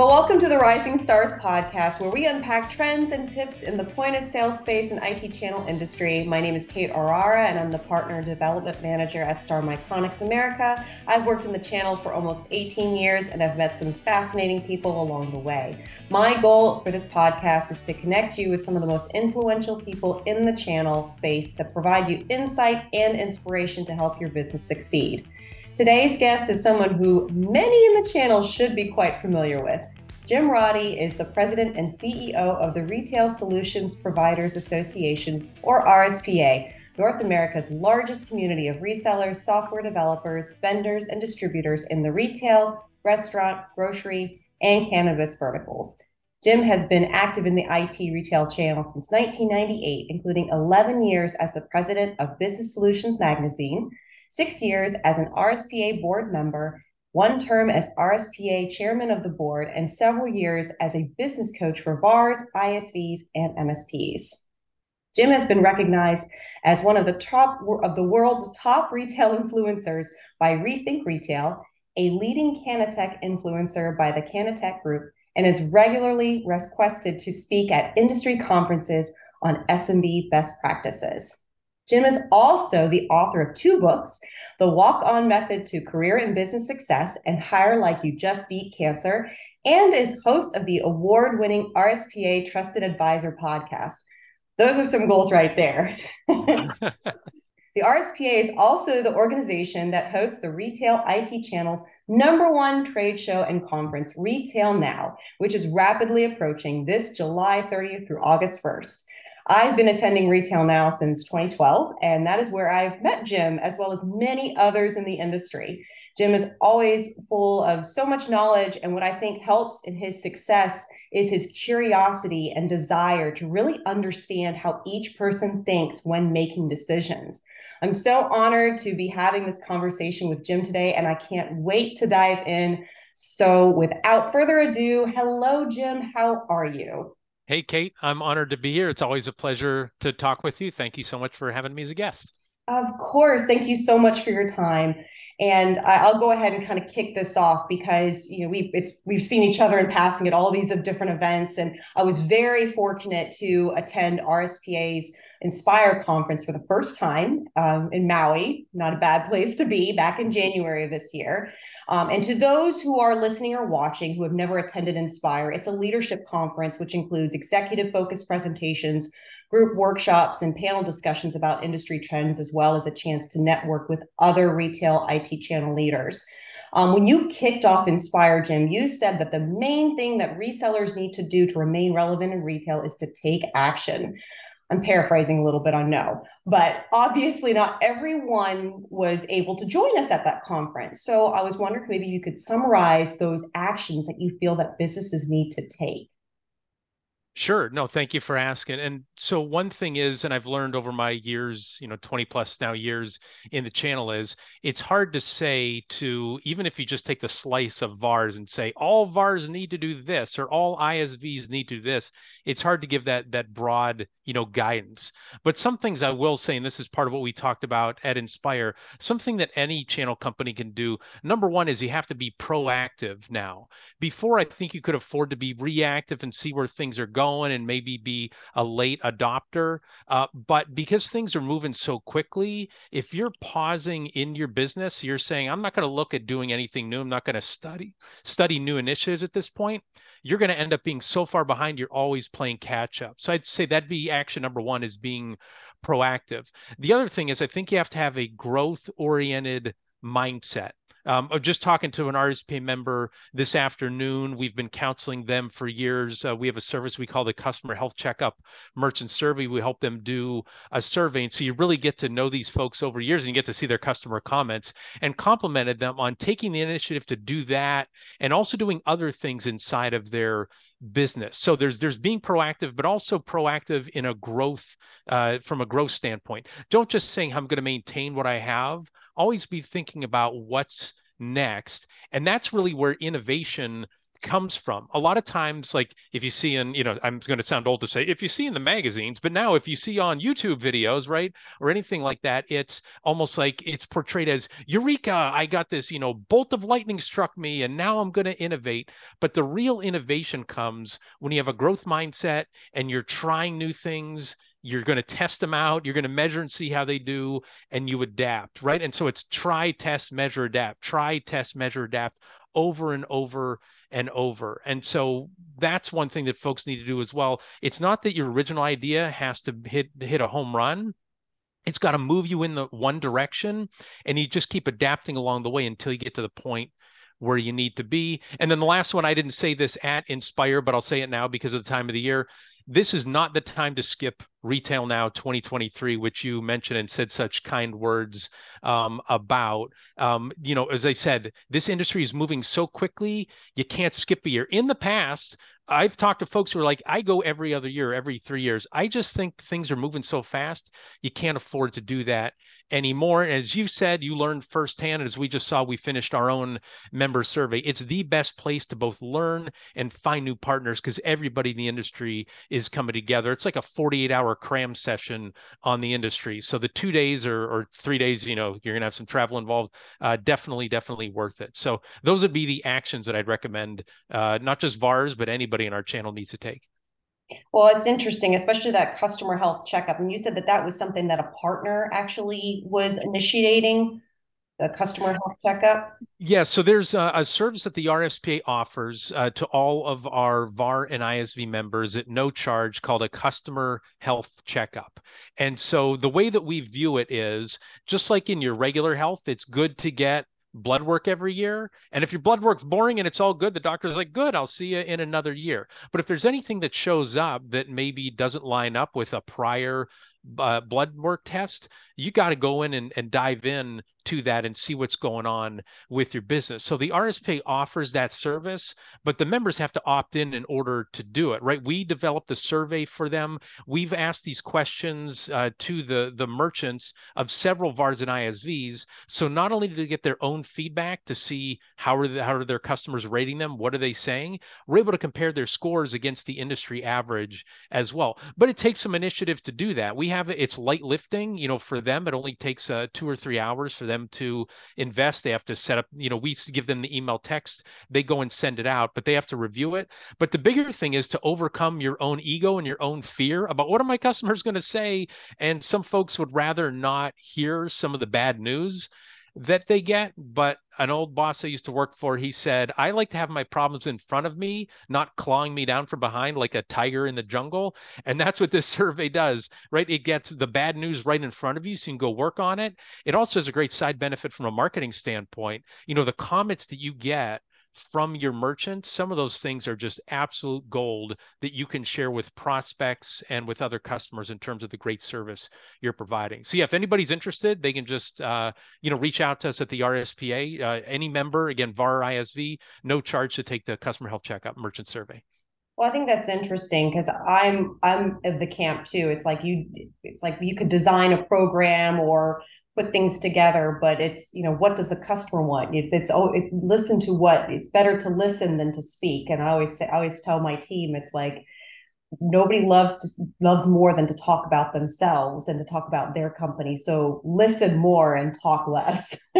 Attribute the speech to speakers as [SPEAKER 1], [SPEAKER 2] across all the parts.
[SPEAKER 1] Well, welcome to the Rising Stars podcast, where we unpack trends and tips in the point of sale space and IT channel industry. My name is Kate Orara, and I'm the partner development manager at Star Micronics America. I've worked in the channel for almost 18 years, and I've met some fascinating people along the way. My goal for this podcast is to connect you with some of the most influential people in the channel space to provide you insight and inspiration to help your business succeed. Today's guest is someone who many in the channel should be quite familiar with. Jim Roddy is the president and CEO of the Retail Solutions Providers Association, or RSPA, North America's largest community of resellers, software developers, vendors, and distributors in the retail, restaurant, grocery, and cannabis verticals. Jim has been active in the IT retail channel since 1998, including 11 years as the president of Business Solutions Magazine, six years as an RSPA board member, one term as RSPA chairman of the board, and several years as a business coach for VARs, ISVs, and MSPs. Jim has been recognized as one of the top of the world's top retail influencers by Rethink Retail, a leading Canatech influencer by the Canatech Group, and is regularly requested to speak at industry conferences on SMB best practices. Jim is also the author of two books The Walk On Method to Career and Business Success and Hire Like You Just Beat Cancer, and is host of the award winning RSPA Trusted Advisor podcast. Those are some goals right there. the RSPA is also the organization that hosts the Retail IT Channel's number one trade show and conference, Retail Now, which is rapidly approaching this July 30th through August 1st. I've been attending retail now since 2012, and that is where I've met Jim, as well as many others in the industry. Jim is always full of so much knowledge, and what I think helps in his success is his curiosity and desire to really understand how each person thinks when making decisions. I'm so honored to be having this conversation with Jim today, and I can't wait to dive in. So, without further ado, hello, Jim. How are you?
[SPEAKER 2] Hey, Kate, I'm honored to be here. It's always a pleasure to talk with you. Thank you so much for having me as a guest.
[SPEAKER 1] Of course. Thank you so much for your time. And I'll go ahead and kind of kick this off because you know we've it's we've seen each other in passing at all these different events, and I was very fortunate to attend RSPA's Inspire conference for the first time um, in Maui. Not a bad place to be back in January of this year. Um, and to those who are listening or watching who have never attended Inspire, it's a leadership conference which includes executive focused presentations, group workshops, and panel discussions about industry trends, as well as a chance to network with other retail IT channel leaders. Um, when you kicked off Inspire, Jim, you said that the main thing that resellers need to do to remain relevant in retail is to take action. I'm paraphrasing a little bit, on no, but obviously not everyone was able to join us at that conference. So I was wondering if maybe you could summarize those actions that you feel that businesses need to take.
[SPEAKER 2] Sure. No, thank you for asking. And so one thing is, and I've learned over my years, you know, 20 plus now years in the channel is it's hard to say to, even if you just take the slice of VARs and say all VARs need to do this or all ISVs need to do this, it's hard to give that that broad, you know, guidance. But some things I will say, and this is part of what we talked about at Inspire, something that any channel company can do. Number one is you have to be proactive now. Before I think you could afford to be reactive and see where things are going and maybe be a late adopter. Uh, but because things are moving so quickly, if you're pausing in your business, you're saying, I'm not going to look at doing anything new. I'm not going to study study new initiatives at this point. You're going to end up being so far behind, you're always playing catch up. So I'd say that'd be action number one is being proactive. The other thing is I think you have to have a growth oriented mindset. Um, just talking to an RSP member this afternoon. We've been counseling them for years. Uh, we have a service we call the Customer Health Checkup Merchant Survey. We help them do a survey. And so you really get to know these folks over years and you get to see their customer comments and complimented them on taking the initiative to do that and also doing other things inside of their business. So there's there's being proactive, but also proactive in a growth uh, from a growth standpoint. Don't just saying I'm going to maintain what I have. Always be thinking about what's next, and that's really where innovation comes from. A lot of times, like if you see in, you know, I'm going to sound old to say, if you see in the magazines, but now if you see on YouTube videos, right, or anything like that, it's almost like it's portrayed as Eureka, I got this, you know, bolt of lightning struck me and now I'm going to innovate. But the real innovation comes when you have a growth mindset and you're trying new things you're going to test them out you're going to measure and see how they do and you adapt right and so it's try test measure adapt try test measure adapt over and over and over. And so that's one thing that folks need to do as well. It's not that your original idea has to hit hit a home run. It's got to move you in the one direction and you just keep adapting along the way until you get to the point where you need to be. And then the last one, I didn't say this at Inspire, but I'll say it now because of the time of the year this is not the time to skip Retail Now 2023, which you mentioned and said such kind words um, about. Um, you know, as I said, this industry is moving so quickly, you can't skip a year. In the past, I've talked to folks who are like, I go every other year, every three years. I just think things are moving so fast, you can't afford to do that anymore. And as you said, you learned firsthand, as we just saw, we finished our own member survey. It's the best place to both learn and find new partners because everybody in the industry is coming together. It's like a 48 hour cram session on the industry. So the two days or, or three days, you know, you're going to have some travel involved. Uh, definitely, definitely worth it. So those would be the actions that I'd recommend, uh, not just VARs, but anybody in our channel needs to take.
[SPEAKER 1] Well, it's interesting, especially that customer health checkup. And you said that that was something that a partner actually was initiating the customer health checkup?
[SPEAKER 2] Yeah, so there's a, a service that the RSPA offers uh, to all of our VAR and ISV members at no charge called a customer health checkup. And so the way that we view it is just like in your regular health, it's good to get blood work every year. And if your blood work's boring and it's all good, the doctor's like, good, I'll see you in another year. But if there's anything that shows up that maybe doesn't line up with a prior uh, blood work test, you got to go in and, and dive in to that and see what's going on with your business. So the RSPA offers that service, but the members have to opt in in order to do it, right? We developed the survey for them. We've asked these questions uh, to the the merchants of several VARs and ISVs. So not only do they get their own feedback to see how are the, how are their customers rating them, what are they saying, we're able to compare their scores against the industry average as well. But it takes some initiative to do that. We have it's light lifting, you know, for them. It only takes uh, two or three hours for them to invest. They have to set up, you know, we give them the email text, they go and send it out, but they have to review it. But the bigger thing is to overcome your own ego and your own fear about what are my customers going to say. And some folks would rather not hear some of the bad news that they get. But an old boss I used to work for, he said, I like to have my problems in front of me, not clawing me down from behind like a tiger in the jungle. And that's what this survey does, right? It gets the bad news right in front of you so you can go work on it. It also has a great side benefit from a marketing standpoint. You know, the comments that you get from your merchant, some of those things are just absolute gold that you can share with prospects and with other customers in terms of the great service you're providing. So yeah, if anybody's interested, they can just uh, you know reach out to us at the RSPA. Uh, any member, again, VAR ISV, no charge to take the customer health checkup merchant survey.
[SPEAKER 1] Well, I think that's interesting because I'm I'm of the camp too. It's like you it's like you could design a program or put things together but it's you know what does the customer want? If it's oh it, listen to what it's better to listen than to speak. And i always say i always tell my team it's like nobody loves to loves more than to talk about themselves and to talk about their company. So listen more and talk less.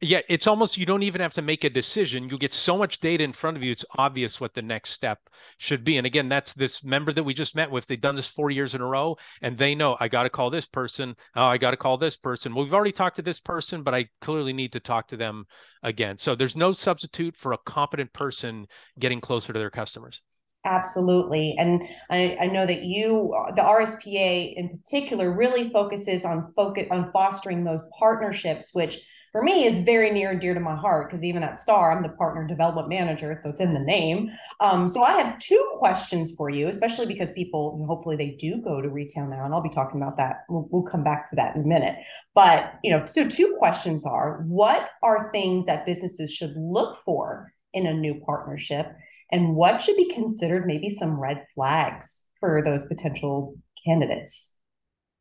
[SPEAKER 2] Yeah it's almost you don't even have to make a decision. You get so much data in front of you it's obvious what the next step should be. And again that's this member that we just met with. They've done this four years in a row and they know i got to call this person. Oh i got to call this person. Well we've already talked to this person but i clearly need to talk to them again. So there's no substitute for a competent person getting closer to their customers
[SPEAKER 1] Absolutely. And I, I, know that you, the RSPA in particular, really focuses on focus on fostering those partnerships, which for me is very near and dear to my heart because even at Star, I'm the partner development manager, so it's in the name. Um, so I have two questions for you, especially because people hopefully they do go to retail now, and I'll be talking about that. We'll, we'll come back to that in a minute. But you know, so two questions are: What are things that businesses should look for in a new partnership? And what should be considered maybe some red flags for those potential candidates?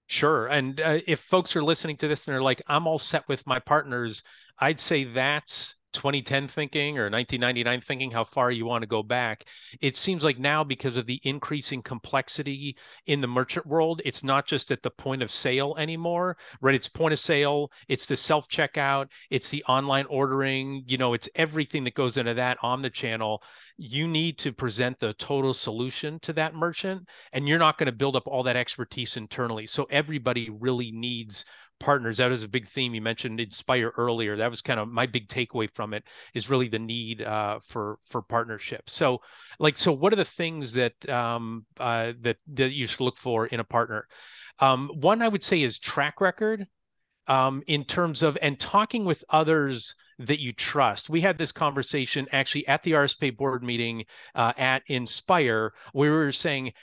[SPEAKER 2] Sure and uh, if folks are listening to this and they're like i'm all set with my partners i'd say that's 2010 thinking or 1999 thinking how far you want to go back it seems like now because of the increasing complexity in the merchant world it's not just at the point of sale anymore right? It's point of sale it's the self checkout it's the online ordering you know it's everything that goes into that on the channel. You need to present the total solution to that merchant and you're not going to build up all that expertise internally. So everybody really needs partners that is a big theme you mentioned inspire earlier. That was kind of my big takeaway from it is really the need uh, for for partnerships so like so what are the things that um, uh, that that you should look for in a partner? Um, one i would say is track record um, in terms of and talking with others that you trust. We had this conversation actually at the RSP board meeting uh, at Inspire, where we were saying,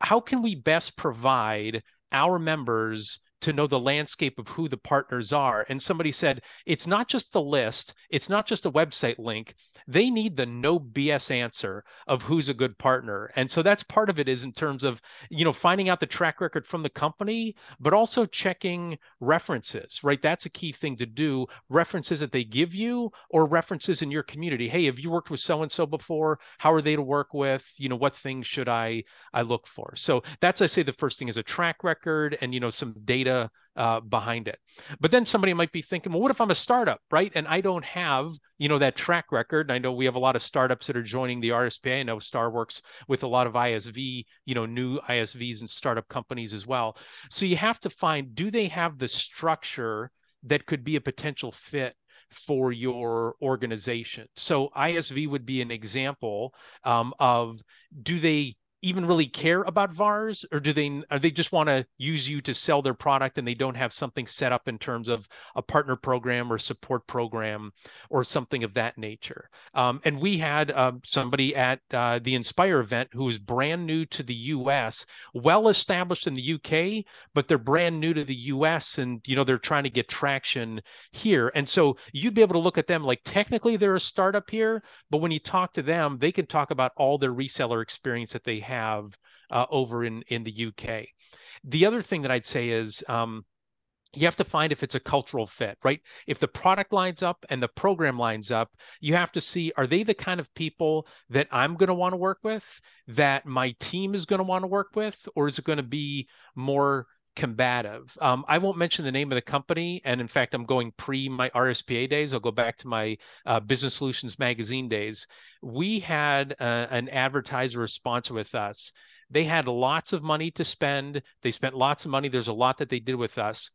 [SPEAKER 2] how can we best provide our members to know the landscape of who the partners are. And somebody said, it's not just the list, it's not just a website link. They need the no BS answer of who's a good partner. And so that's part of it is in terms of, you know, finding out the track record from the company, but also checking references, right? That's a key thing to do. References that they give you or references in your community. Hey, have you worked with so and so before? How are they to work with? You know, what things should I I look for? So that's I say the first thing is a track record and you know some data data uh, behind it. But then somebody might be thinking, well, what if I'm a startup, right? And I don't have, you know, that track record. And I know we have a lot of startups that are joining the RSPA. I know Star works with a lot of ISV, you know, new ISVs and startup companies as well. So you have to find, do they have the structure that could be a potential fit for your organization. So ISV would be an example um, of do they even really care about VARs, or do they are they just want to use you to sell their product and they don't have something set up in terms of a partner program or support program or something of that nature? Um, and we had um, somebody at uh, the Inspire event who was brand new to the U.S., well established in the U.K., but they're brand new to the U.S. and you know they're trying to get traction here. And so you'd be able to look at them like technically they're a startup here, but when you talk to them, they can talk about all their reseller experience that they have uh, over in in the UK. The other thing that I'd say is um, you have to find if it's a cultural fit, right? If the product lines up and the program lines up, you have to see are they the kind of people that I'm going to want to work with, that my team is going to want to work with, or is it going to be more combative. Um, I won't mention the name of the company, and in fact, I'm going pre my RSPA days. I'll go back to my uh, Business Solutions Magazine days. We had uh, an advertiser or sponsor with us. They had lots of money to spend. They spent lots of money. There's a lot that they did with us,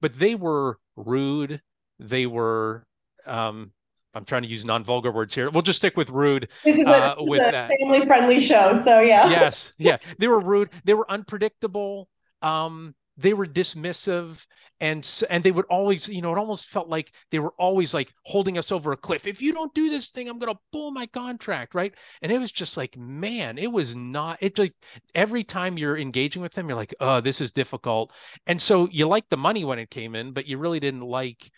[SPEAKER 2] but they were rude. They were um, I'm trying to use non-vulgar words here. We'll just stick with rude.
[SPEAKER 1] This is a, uh, this with is a that. family-friendly show, so yeah.
[SPEAKER 2] yes, yeah. They were rude. They were unpredictable. Um, they were dismissive and and they would always you know it almost felt like they were always like holding us over a cliff. If you don't do this thing i'm going to pull my contract right? And it was just like man it was not it like every time you're engaging with them you're like oh this is difficult. And so you liked the money when it came in but you really didn't like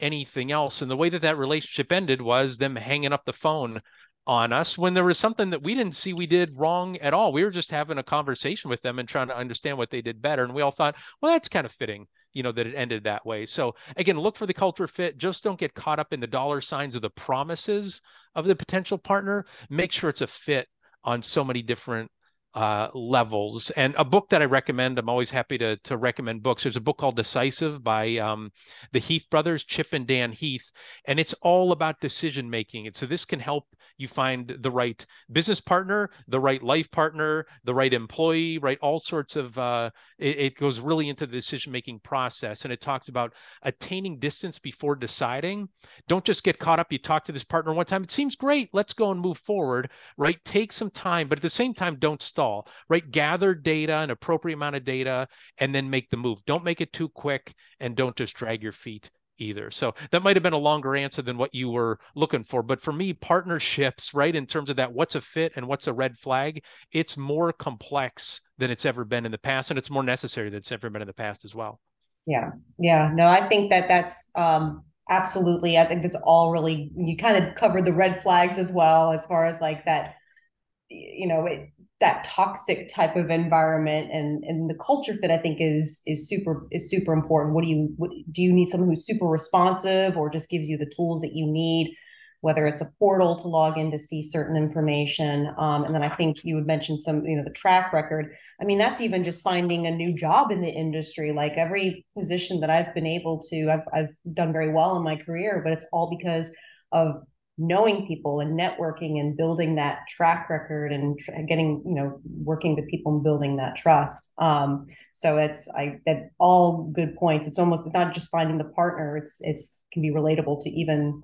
[SPEAKER 2] anything else. And the way that that relationship ended was them hanging up the phone on us when there was something that we didn't see we did wrong at all. We were just having a conversation with them and trying to understand what they did better. And we all thought, well, that's kind of fitting, you know, that it ended that way. So again, look for the culture fit. Just don't get caught up in the dollar signs of the promises of the potential partner. Make sure it's a fit on so many different uh, levels. And a book that I recommend, I'm always happy to to recommend books. There's a book called Decisive by um, the Heath brothers, Chip and Dan Heath, and it's all about decision making. And so this can help you find the right business partner, the right life partner, the right employee, right? All sorts of, uh, it, it goes really into the decision making process. And it talks about attaining distance before deciding. Don't just get caught up. You talk to this partner one time, it seems great. Let's go and move forward, right? Take some time, but at the same time, don't stall, right? Gather data, an appropriate amount of data, and then make the move. Don't make it too quick and don't just drag your feet either. So that might have been a longer answer than what you were looking for. But for me, partnerships, right, in terms of that, what's a fit and what's a red flag, it's more complex than it's ever been in the past. And it's more necessary than it's ever been in the past as well.
[SPEAKER 1] Yeah. Yeah. No, I think that that's, um, absolutely. I think that's all really, you kind of covered the red flags as well, as far as like that, you know, it, that toxic type of environment and and the culture fit i think is is super is super important what do you what do you need someone who's super responsive or just gives you the tools that you need whether it's a portal to log in to see certain information. Um, and then I think you would mention some, you know, the track record. I mean, that's even just finding a new job in the industry. Like every position that I've been able to, I've, I've done very well in my career, but it's all because of knowing people and networking and building that track record and getting you know working with people and building that trust. Um so it's i that all good points. It's almost it's not just finding the partner. It's it's can be relatable to even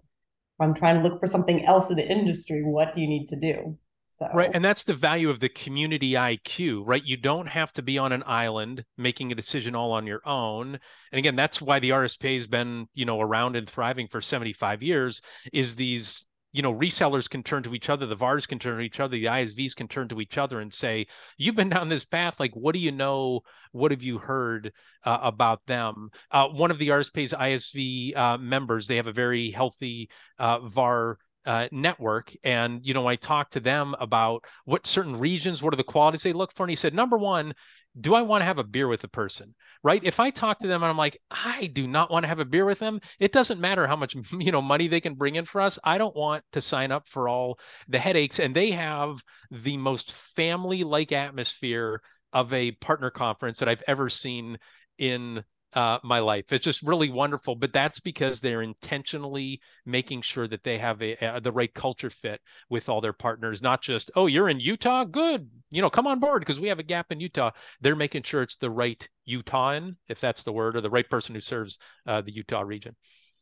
[SPEAKER 1] i'm trying to look for something else in the industry what do you need to do so.
[SPEAKER 2] Right. And that's the value of the community IQ, right? You don't have to be on an island making a decision all on your own. And again, that's why the RSPA has been, you know, around and thriving for 75 years is these you know, resellers can turn to each other, the VARs can turn to each other, the ISVs can turn to each other and say, "You've been down this path. Like, what do you know? What have you heard uh, about them?" Uh, one of the RSPA's ISV uh, members, they have a very healthy uh, VAR uh, network. And, you know, I talked to them about what certain regions, what are the qualities they look for. And he said, number one, do I want to have a beer with the person? Right. If I talk to them and I'm like, I do not want to have a beer with them, it doesn't matter how much, you know, money they can bring in for us. I don't want to sign up for all the headaches. And they have the most family like atmosphere of a partner conference that I've ever seen in uh, my life. It's just really wonderful. But that's because they're intentionally making sure that they have a, a, the right culture fit with all their partners, not just, oh, you're in Utah? Good. You know, come on board because we have a gap in Utah. They're making sure it's the right Utahan, if that's the word, or the right person who serves uh, the Utah region.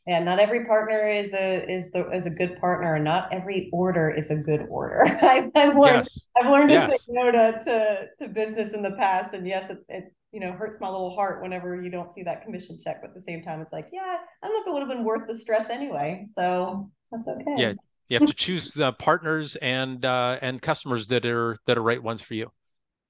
[SPEAKER 1] Yeah, not every partner is a is the is a good partner, and not every order is a good order. I've, I've learned yes. I've learned yes. to say no to, to to business in the past, and yes, it, it you know hurts my little heart whenever you don't see that commission check but at the same time it's like yeah i don't know if it would have been worth the stress anyway so that's okay.
[SPEAKER 2] Yeah you have to choose the partners and uh and customers that are that are right ones for you.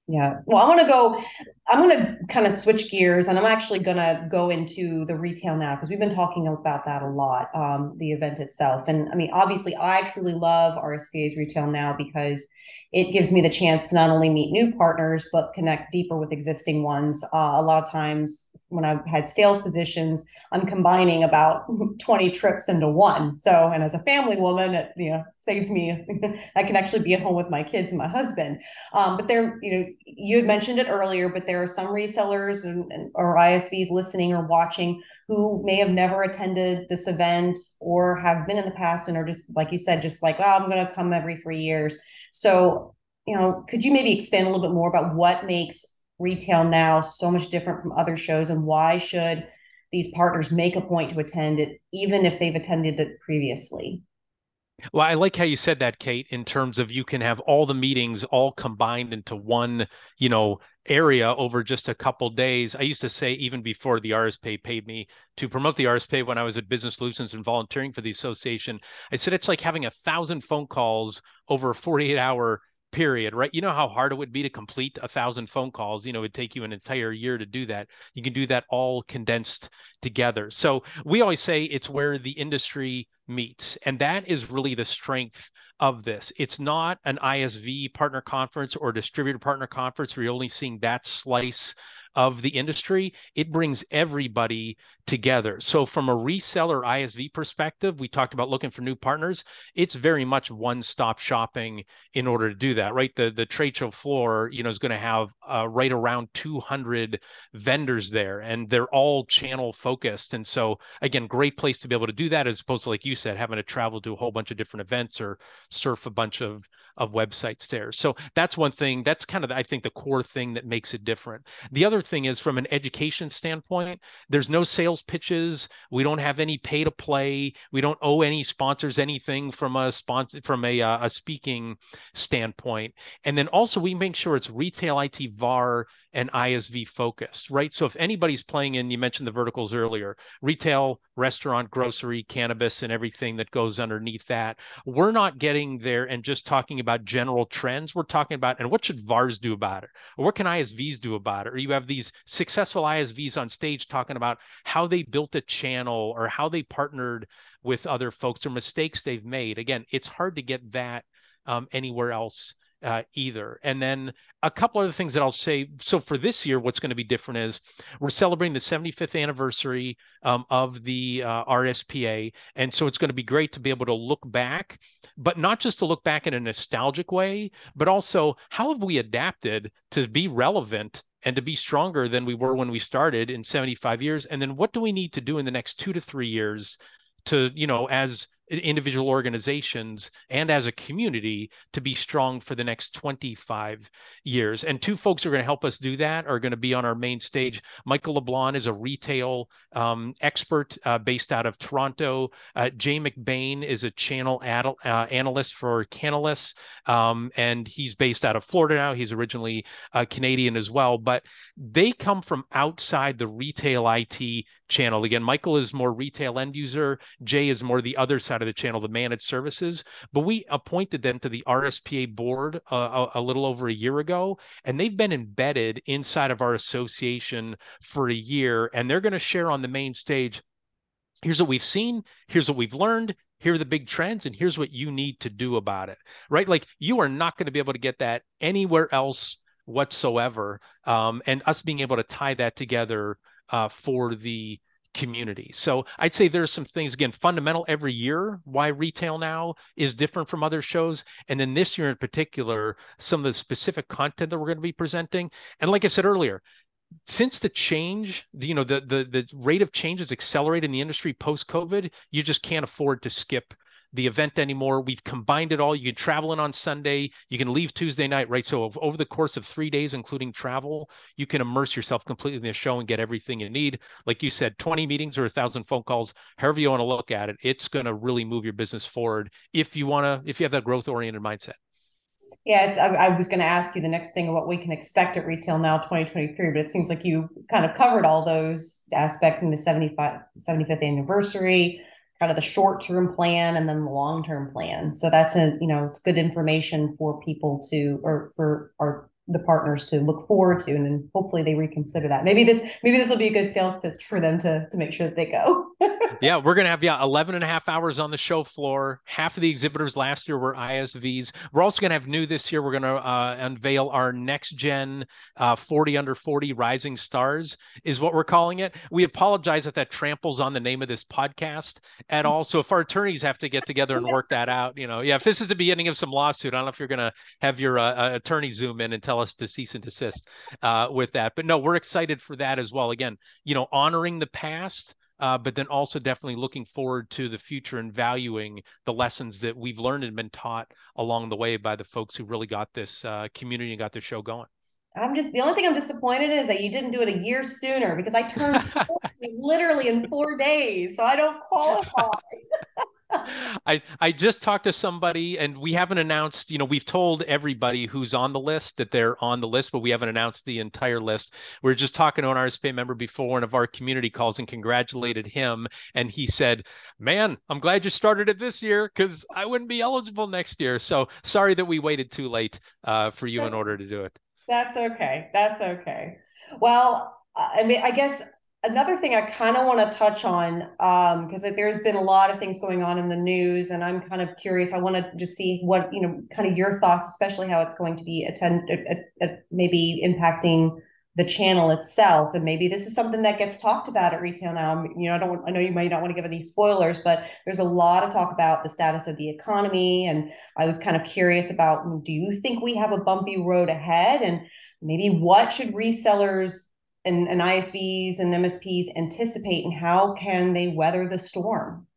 [SPEAKER 1] Yeah well i want to go i'm going to kind of switch gears and i'm actually going to go into the retail now because we've been talking about that a lot um the event itself and i mean obviously i truly love rspa's retail now because it gives me the chance to not only meet new partners but connect deeper with existing ones. Uh, a lot of times when i've had sales positions i'm combining about 20 trips into one. So and as a family woman it you know saves me i can actually be at home with my kids and my husband. Um, but there you know you had mentioned it earlier but there are some resellers and, and, or isvs listening or watching who may have never attended this event or have been in the past and are just like you said just like well i'm going to come every three years. So, you know, could you maybe expand a little bit more about what makes retail now so much different from other shows and why should these partners make a point to attend it even if they've attended it previously?
[SPEAKER 2] Well, I like how you said that, Kate, in terms of you can have all the meetings all combined into one, you know, area over just a couple days. I used to say even before the RSPA paid me to promote the RSPA when I was at Business Solutions and volunteering for the association, I said it's like having a thousand phone calls over a 48 hour period, right? You know how hard it would be to complete a thousand phone calls. You know, it'd take you an entire year to do that. You can do that all condensed together. So we always say it's where the industry meets. And that is really the strength of this. It's not an ISV partner conference or distributor partner conference where you're only seeing that slice of the industry, it brings everybody together. So, from a reseller ISV perspective, we talked about looking for new partners. It's very much one stop shopping in order to do that, right? The, the trade show floor, you know, is going to have uh, right around 200 vendors there, and they're all channel focused. And so, again, great place to be able to do that as opposed to, like you said, having to travel to a whole bunch of different events or surf a bunch of of websites there. So that's one thing. That's kind of I think the core thing that makes it different. The other thing is from an education standpoint, there's no sales pitches. We don't have any pay to play. We don't owe any sponsors anything from a sponsor from a uh, a speaking standpoint. And then also we make sure it's retail IT VAR and ISV focused, right? So if anybody's playing in, you mentioned the verticals earlier, retail, restaurant, grocery, cannabis, and everything that goes underneath that, we're not getting there and just talking about general trends. We're talking about, and what should VARs do about it? Or what can ISVs do about it? Or you have these successful ISVs on stage talking about how they built a channel or how they partnered with other folks or mistakes they've made. Again, it's hard to get that um, anywhere else uh, either. And then a couple other things that I'll say. So for this year, what's going to be different is we're celebrating the 75th anniversary um, of the uh, RSPA, and so it's going to be great to be able to look back, but not just to look back in a nostalgic way, but also how have we adapted to be relevant and to be stronger than we were when we started in 75 years and then what do we need to do in the next 2 to 3 years to you know as individual organizations and as a community to be strong for the next 25 years. And two folks who are going to help us do that are going to be on our main stage. Michael LeBlanc is a retail um, expert uh, based out of Toronto. Uh, Jay McBain is a channel ad- uh, analyst for Canalys, um, and he's based out of Florida now. He's originally uh, Canadian as well, but they come from outside the retail IT channel. Again, Michael is more retail end user. Jay is more the other side of the channel, the managed services. But we appointed them to the RSPA board uh, a, a little over a year ago, and they've been embedded inside of our association for a year, and they're going to share on the main stage. Here's what we've seen. Here's what we've learned here are the big trends and here's what you need to do about it right like you are not going to be able to get that anywhere else whatsoever um, and us being able to tie that together uh, for the community. So I'd say there's some things again fundamental every year why retail now is different from other shows and then this year in particular some of the specific content that we're going to be presenting and like I said earlier since the change you know the the the rate of change has accelerated in the industry post covid you just can't afford to skip the event anymore. We've combined it all. You can travel in on Sunday, you can leave Tuesday night, right? So over the course of three days, including travel, you can immerse yourself completely in the show and get everything you need. Like you said, 20 meetings or a thousand phone calls, however you want to look at it, it's going to really move your business forward if you want to, if you have that growth oriented mindset.
[SPEAKER 1] Yeah, I, I was going to ask you the next thing what we can expect at Retail Now 2023, but it seems like you kind of covered all those aspects in the 75, 75th anniversary, kind of the short term plan and then the long term plan. So that's a you know it's good information for people to or for our the partners to look forward to and then hopefully they reconsider that. Maybe this maybe this will be a good sales pitch for them to to make sure that they go.
[SPEAKER 2] Yeah we're gonna have yeah 11 and a half hours on the show floor. Half of the exhibitors last year were isvs we're also gonna have new this year. We're gonna uh, unveil our next gen uh, 40 under 40 rising stars is what we're calling it. We apologize if that tramples on the name of this podcast at all. So if our attorneys have to get together and work that out you know yeah if this is the beginning of some lawsuit i don't know if you're gonna have your uh, uh attorney zoom in and tell tell us to cease and desist uh, with that. But no, we're excited for that as well. Again, you know, honoring the past. Uh, but then also definitely looking forward to the future and valuing the lessons that we've learned and been taught along the way by the folks who really got this uh, community and got this show going.
[SPEAKER 1] I'm just the only thing I'm disappointed in is that you didn't do it a year sooner because I turned literally in four days, so I don't qualify.
[SPEAKER 2] I I just talked to somebody and we haven't announced, you know, we've told everybody who's on the list that they're on the list, but we haven't announced the entire list. We are just talking to an RSPA member before one of our community calls and congratulated him. And he said, Man, I'm glad you started it this year because I wouldn't be eligible next year. So sorry that we waited too late uh, for you in order to do it.
[SPEAKER 1] That's okay. That's okay. Well, I mean, I guess another thing I kind of want to touch on because um, there's been a lot of things going on in the news, and I'm kind of curious. I want to just see what you know, kind of your thoughts, especially how it's going to be attend, uh, uh, maybe impacting the channel itself, and maybe this is something that gets talked about at retail now. You know, I don't, I know you might not want to give any spoilers, but there's a lot of talk about the status of the economy, and I was kind of curious about, do you think we have a bumpy road ahead, and maybe what should resellers and, and ISVs and MSPs anticipate and how can they weather the storm?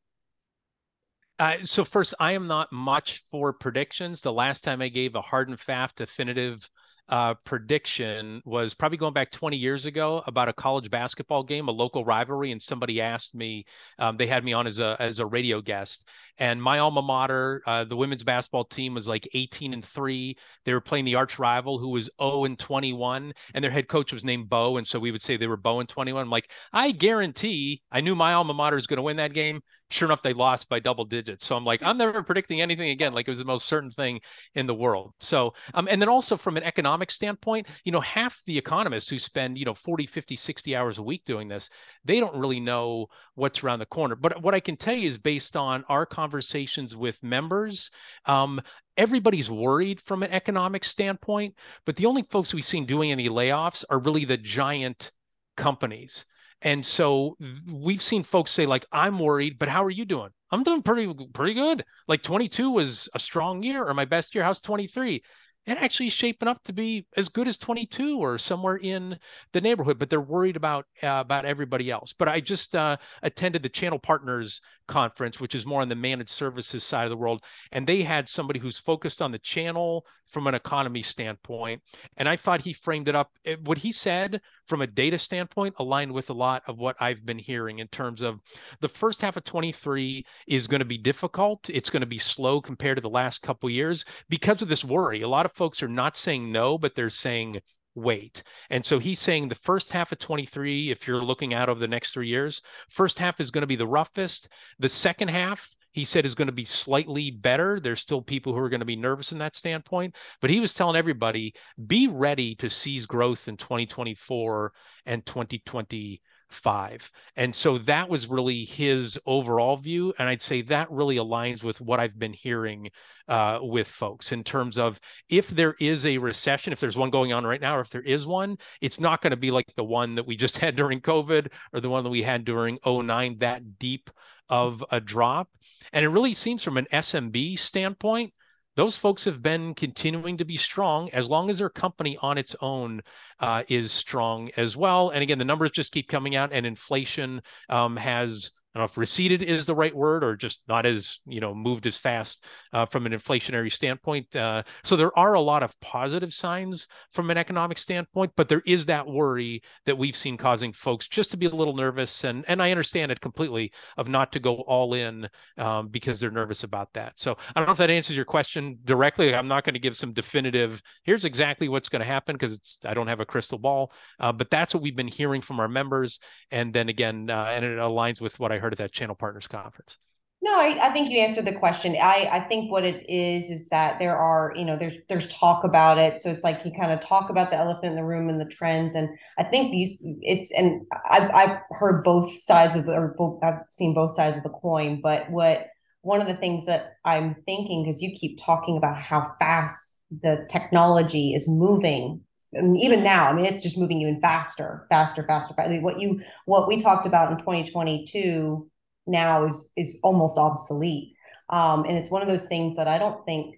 [SPEAKER 2] Uh, so first, I am not much for predictions. The last time I gave a hard and fast definitive uh, prediction was probably going back 20 years ago about a college basketball game, a local rivalry, and somebody asked me. Um, they had me on as a as a radio guest, and my alma mater, uh, the women's basketball team, was like 18 and three. They were playing the arch rival, who was 0 and 21, and their head coach was named Bo, and so we would say they were Bo and 21. I'm like, I guarantee, I knew my alma mater was going to win that game. Sure enough, they lost by double digits. So I'm like, I'm never predicting anything again. Like it was the most certain thing in the world. So, um, and then also from an economic standpoint, you know, half the economists who spend, you know, 40, 50, 60 hours a week doing this, they don't really know what's around the corner. But what I can tell you is based on our conversations with members, um, everybody's worried from an economic standpoint, but the only folks we've seen doing any layoffs are really the giant companies. And so we've seen folks say like I'm worried, but how are you doing? I'm doing pretty pretty good. Like 22 was a strong year or my best year. How's 23? It actually shaping up to be as good as 22 or somewhere in the neighborhood, but they're worried about uh, about everybody else. But I just uh, attended the Channel Partners conference, which is more on the managed services side of the world. And they had somebody who's focused on the channel from an economy standpoint. And I thought he framed it up. Eh, what he said from a data standpoint aligned with a lot of what I've been hearing in terms of the first half of 23 is going to be difficult. It's going to be slow compared to the last couple years because of this worry. A lot of folks are not saying no, but they're saying wait. And so he's saying the first half of 23, if you're looking out over the next three years, first half is going to be the roughest. The second half, he said is going to be slightly better. There's still people who are going to be nervous in that standpoint, but he was telling everybody be ready to seize growth in 2024 and 2025. And so that was really his overall view. And I'd say that really aligns with what I've been hearing uh, with folks in terms of if there is a recession, if there's one going on right now, or if there is one, it's not going to be like the one that we just had during COVID or the one that we had during 09, that deep of a drop. And it really seems from an SMB standpoint, those folks have been continuing to be strong as long as their company on its own uh, is strong as well. And again, the numbers just keep coming out, and inflation um, has don't know if receded is the right word or just not as you know moved as fast uh, from an inflationary standpoint. Uh, so there are a lot of positive signs from an economic standpoint, but there is that worry that we've seen causing folks just to be a little nervous, and and I understand it completely of not to go all in um, because they're nervous about that. So I don't know if that answers your question directly. I'm not going to give some definitive. Here's exactly what's going to happen because I don't have a crystal ball, uh, but that's what we've been hearing from our members, and then again, uh, and it aligns with what I heard heard at that Channel Partners Conference?
[SPEAKER 1] No, I, I, think you answered the question. I, I think what it is is that there are, you know, there's there's talk about it. So it's like you kind of talk about the elephant in the room and the trends. And I think it's and I've I've heard both sides of the or both, I've seen both sides of the coin. But what one of the things that I'm thinking, because you keep talking about how fast the technology is moving and even now, I mean, it's just moving even faster, faster, faster. I mean, what you what we talked about in 2022 now is is almost obsolete. Um, and it's one of those things that I don't think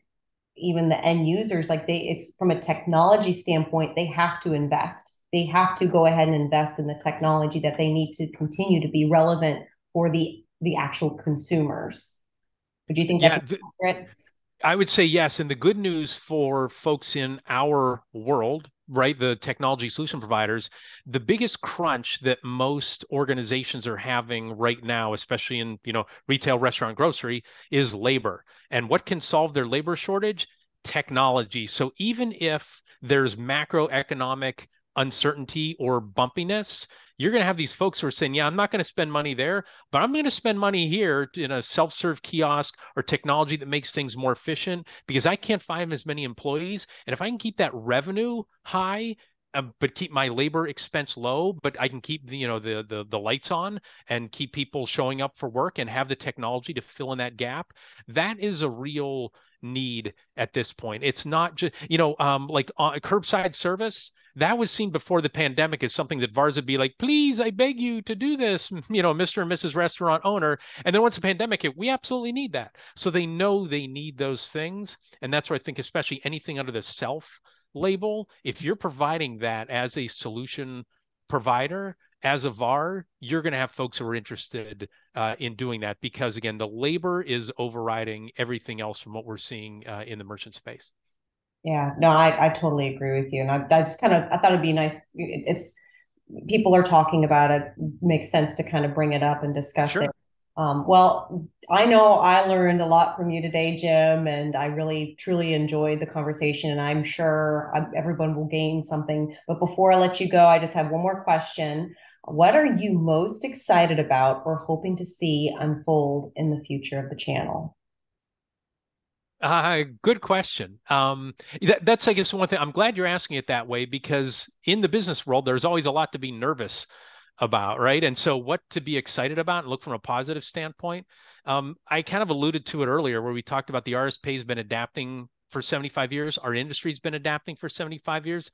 [SPEAKER 1] even the end users like they it's from a technology standpoint they have to invest they have to go ahead and invest in the technology that they need to continue to be relevant for the the actual consumers would you think yeah, that's accurate?
[SPEAKER 2] I would say yes. And the good news for folks in our world, right, the technology solution providers, the biggest crunch that most organizations are having right now, especially in you know retail, restaurant, grocery, is labor. And what can solve their labor shortage? Technology. So even if there's macroeconomic uncertainty or bumpiness, you're going to have these folks who are saying, yeah, I'm not going to spend money there, but I'm going to spend money here in a self serve kiosk or technology that makes things more efficient because I can't find as many employees. And if I can keep that revenue high, um, but keep my labor expense low, but I can keep you know the, the the lights on and keep people showing up for work and have the technology to fill in that gap. That is a real need at this point. It's not just you know um, like uh, curbside service that was seen before the pandemic as something that VARs would be like, please, I beg you to do this, you know, Mr. and Mrs. Restaurant owner. And then once the pandemic hit, we absolutely need that. So they know they need those things. And that's where I think, especially anything under the self label, if you're providing that as a solution provider, as a VAR, you're going to have folks who are interested uh, in doing that because, again, the labor is overriding everything else from what we're seeing uh, in the merchant space.
[SPEAKER 1] Yeah, no, I, I totally agree with you. And I, I just kind of, I thought it'd be nice. It's people are talking about it. Makes sense to kind of bring it up and discuss sure. it. Um, well, I know I learned a lot from you today, Jim, and I really truly enjoyed the conversation. And I'm sure everyone will gain something. But before I let you go, I just have one more question. what are you most excited about or hoping to see unfold in the future of the channel?
[SPEAKER 2] Uh, good question. Um, that, that's, I guess, one thing. I'm glad you're asking it that way because in the business world, there's always a lot to be nervous about, right? And so, what to be excited about and look from a positive standpoint. Um, I kind of alluded to it earlier where we talked about the RSP has been adapting for 75 years. Our industry's been adapting for 75 years.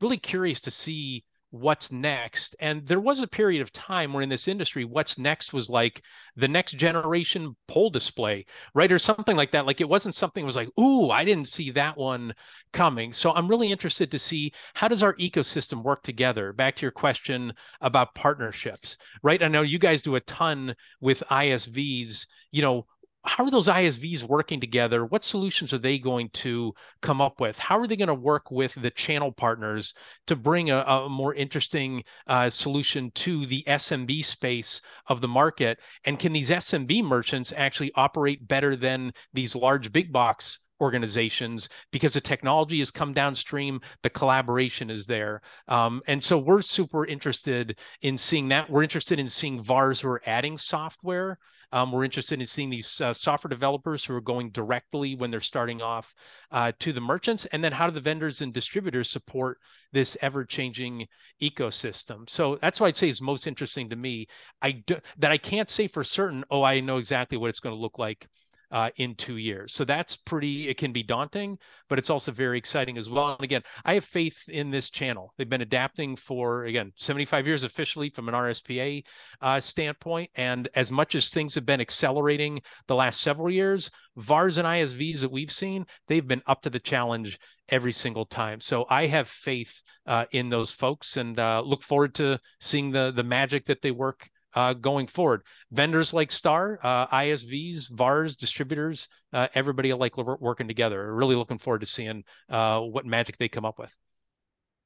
[SPEAKER 2] Really curious to see what's next. And there was a period of time where in this industry, what's next was like the next generation pole display, right? Or something like that. Like it wasn't something was like, ooh, I didn't see that one coming. So I'm really interested to see how does our ecosystem work together? Back to your question about partnerships, right? I know you guys do a ton with ISVs. You know, how are those ISVs working together? What solutions are they going to come up with? How are they going to work with the channel partners to bring a, a more interesting uh, solution to the SMB space of the market? And can these SMB merchants actually operate better than these large big box organizations because the technology has come downstream the collaboration is there um, and so we're super interested in seeing that we're interested in seeing VARs who are adding software um, we're interested in seeing these uh, software developers who are going directly when they're starting off uh, to the merchants, and then how do the vendors and distributors support this ever-changing ecosystem? So that's why I'd say is most interesting to me. I do, that I can't say for certain. Oh, I know exactly what it's going to look like uh, in two years. So that's pretty, it can be daunting, but it's also very exciting as well. And again, I have faith in this channel. They've been adapting for, again, 75 years officially from an RSPA uh, standpoint. And as much as things have been accelerating the last several years, VARs and ISVs that we've seen, they've been up to the challenge every single time. So I have faith uh, in those folks and uh, look forward to seeing the the magic that they work uh, going forward. Vendors like Star, uh, ISVs, VARs, distributors, uh, everybody like working together. Really looking forward to seeing uh, what magic they come up with.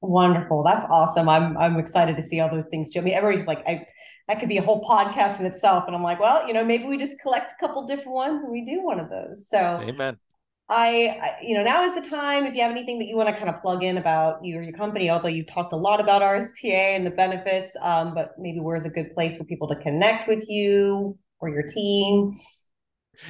[SPEAKER 1] Wonderful. That's awesome. I'm I'm excited to see all those things. Too. I mean, everybody's like, I that could be a whole podcast in itself. And I'm like, well, you know, maybe we just collect a couple different ones and we do one of those. So
[SPEAKER 2] Amen.
[SPEAKER 1] I, you know, now is the time if you have anything that you want to kind of plug in about your, your company, although you talked a lot about RSPA and the benefits, um, but maybe where's a good place for people to connect with you or your team?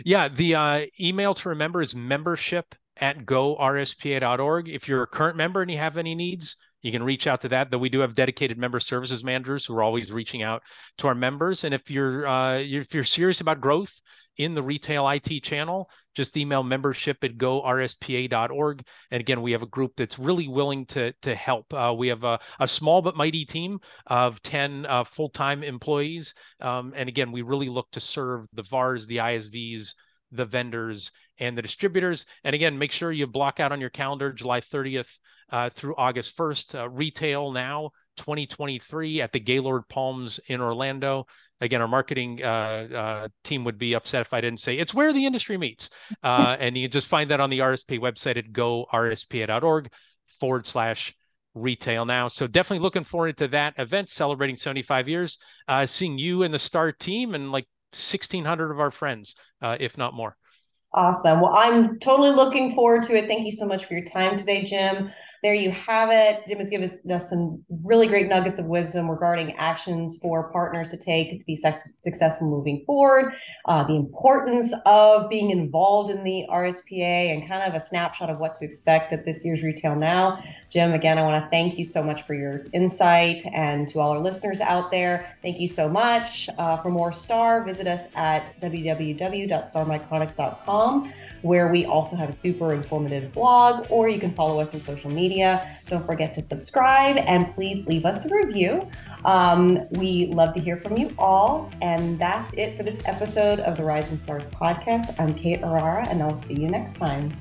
[SPEAKER 2] Yeah, the uh, email to remember is membership at gorspa.org. If you're a current member and you have any needs, you can reach out to that. Though we do have dedicated member services managers who are always reaching out to our members. And if you're uh, if you're serious about growth in the retail IT channel, just email membership at gorspa.org. And again, we have a group that's really willing to to help. Uh, we have a, a, small but mighty team of 10 uh, full time employees. Um, and again, we really look to serve the VARs, the ISVs, the vendors, and the distributors. And again, make sure you block out on your calendar July 30th uh, through August 1st. Uh, RetailNOW 2023 at the Gaylord Palms in Orlando. Again, our marketing uh, uh, team would be upset if I didn't say it's where the industry meets. Uh, and you can just find that on the RSP website at gorspa.org forward slash RetailNOW. So definitely looking forward to that event celebrating 75 years, uh, seeing you and the STAR team and like 1,600 of our friends, uh, if not more.
[SPEAKER 1] Awesome. Well, I'm totally looking forward to it. Thank you so much for your time today, Jim there you have it. Jim has given us some really great nuggets of wisdom regarding actions for partners to take to be successful moving forward, uh, the importance of being involved in the RSPA, and kind of a snapshot of what to expect at this year's RetailNOW. Jim, again, I want to thank you so much for your insight, and to all our listeners out there, thank you so much. Uh, for more STAR, visit us at www.starmicronics.com where we also have a super informative blog, or you can follow us on social media. Don't forget to subscribe and please leave us a review. Um, we love to hear from you all. And that's it for this episode of the Rising Stars podcast. I'm Kate Orara, and I'll see you next time.